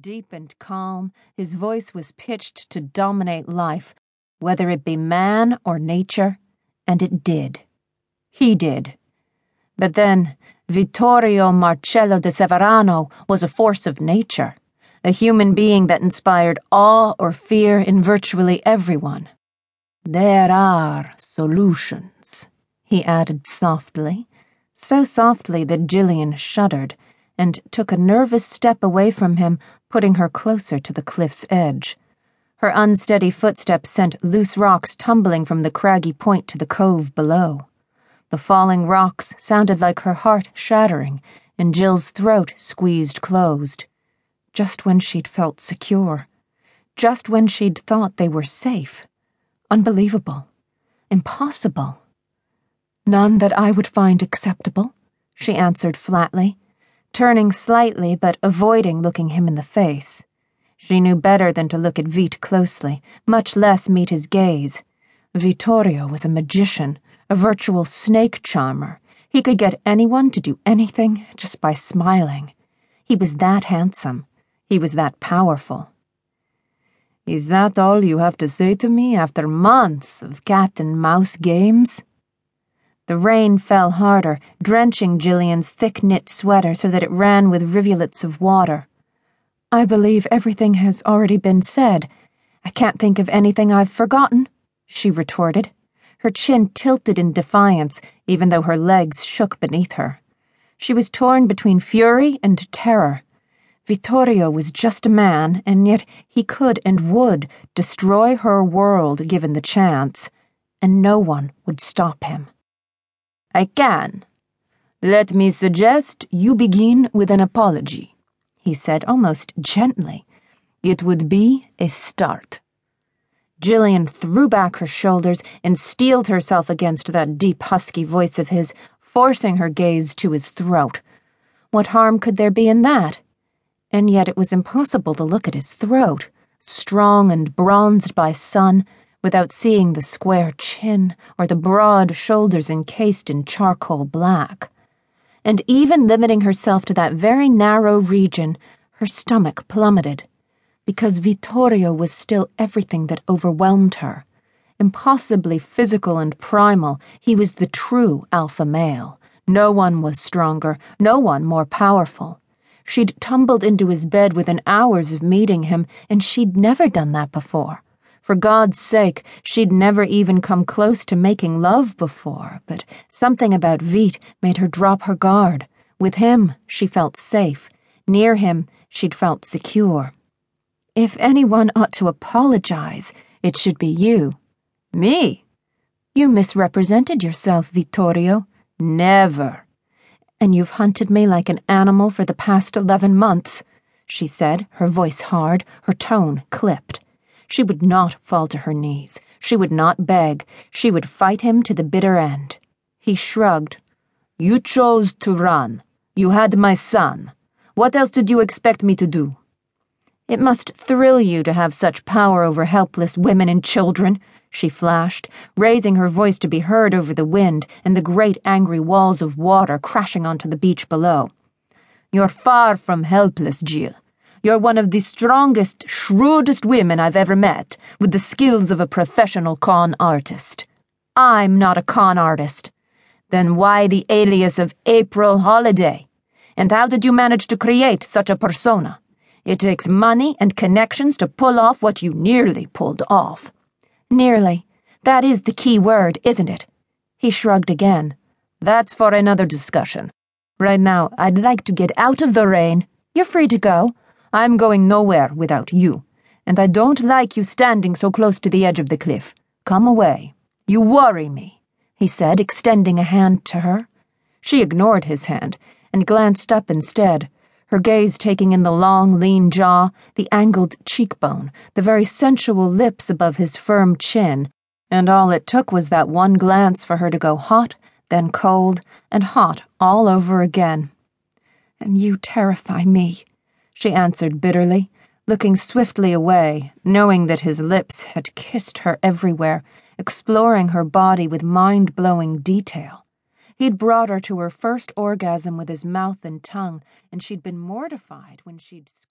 Deep and calm, his voice was pitched to dominate life, whether it be man or nature, and it did. He did. But then, Vittorio Marcello d'Severano was a force of nature, a human being that inspired awe or fear in virtually everyone. There are solutions, he added softly, so softly that Jillian shuddered and took a nervous step away from him, putting her closer to the cliff's edge. Her unsteady footsteps sent loose rocks tumbling from the craggy point to the cove below. The falling rocks sounded like her heart shattering, and Jill's throat squeezed closed. Just when she'd felt secure. Just when she'd thought they were safe. Unbelievable. Impossible. None that I would find acceptable, she answered flatly, turning slightly but avoiding looking him in the face. She knew better than to look at Vitt closely, much less meet his gaze. Vittorio was a magician, a virtual snake charmer. He could get anyone to do anything just by smiling. He was that handsome. He was that powerful. Is that all you have to say to me after months of cat and mouse games? The rain fell harder, drenching Jillian's thick knit sweater so that it ran with rivulets of water. I believe everything has already been said. I can't think of anything I've forgotten, she retorted. Her chin tilted in defiance, even though her legs shook beneath her. She was torn between fury and terror. Vittorio was just a man, and yet he could and would destroy her world given the chance, and no one would stop him. I can. Let me suggest you begin with an apology, he said almost gently. It would be a start. Jillian threw back her shoulders and steeled herself against that deep, husky voice of his, forcing her gaze to his throat. What harm could there be in that? And yet it was impossible to look at his throat, strong and bronzed by sun without seeing the square chin or the broad shoulders encased in charcoal black. And even limiting herself to that very narrow region, her stomach plummeted, because Vittorio was still everything that overwhelmed her. Impossibly physical and primal, he was the true alpha male. No one was stronger, no one more powerful. She'd tumbled into his bed within hours of meeting him, and she'd never done that before. For God's sake, she'd never even come close to making love before, but something about Vitt made her drop her guard. With him, she felt safe. Near him, she'd felt secure. If anyone ought to apologize, it should be you. Me? You misrepresented yourself, Vittorio. Never. And you've hunted me like an animal for the past eleven months, she said, her voice hard, her tone clipped. She would not fall to her knees. She would not beg. She would fight him to the bitter end. He shrugged. You chose to run. You had my son. What else did you expect me to do? It must thrill you to have such power over helpless women and children, she flashed, raising her voice to be heard over the wind and the great angry walls of water crashing onto the beach below. You're far from helpless, Jill. You're one of the strongest, shrewdest women I've ever met, with the skills of a professional con artist. I'm not a con artist. Then why the alias of April Holiday? And how did you manage to create such a persona? It takes money and connections to pull off what you nearly pulled off. Nearly. That is the key word, isn't it? He shrugged again. That's for another discussion. Right now, I'd like to get out of the rain. You're free to go. I'm going nowhere without you, and I don't like you standing so close to the edge of the cliff. Come away. You worry me, he said, extending a hand to her. She ignored his hand and glanced up instead, her gaze taking in the long, lean jaw, the angled cheekbone, the very sensual lips above his firm chin, and all it took was that one glance for her to go hot, then cold, and hot all over again. And you terrify me she answered bitterly, looking swiftly away, knowing that his lips had kissed her everywhere, exploring her body with mind blowing detail. He'd brought her to her first orgasm with his mouth and tongue, and she'd been mortified when she'd screamed.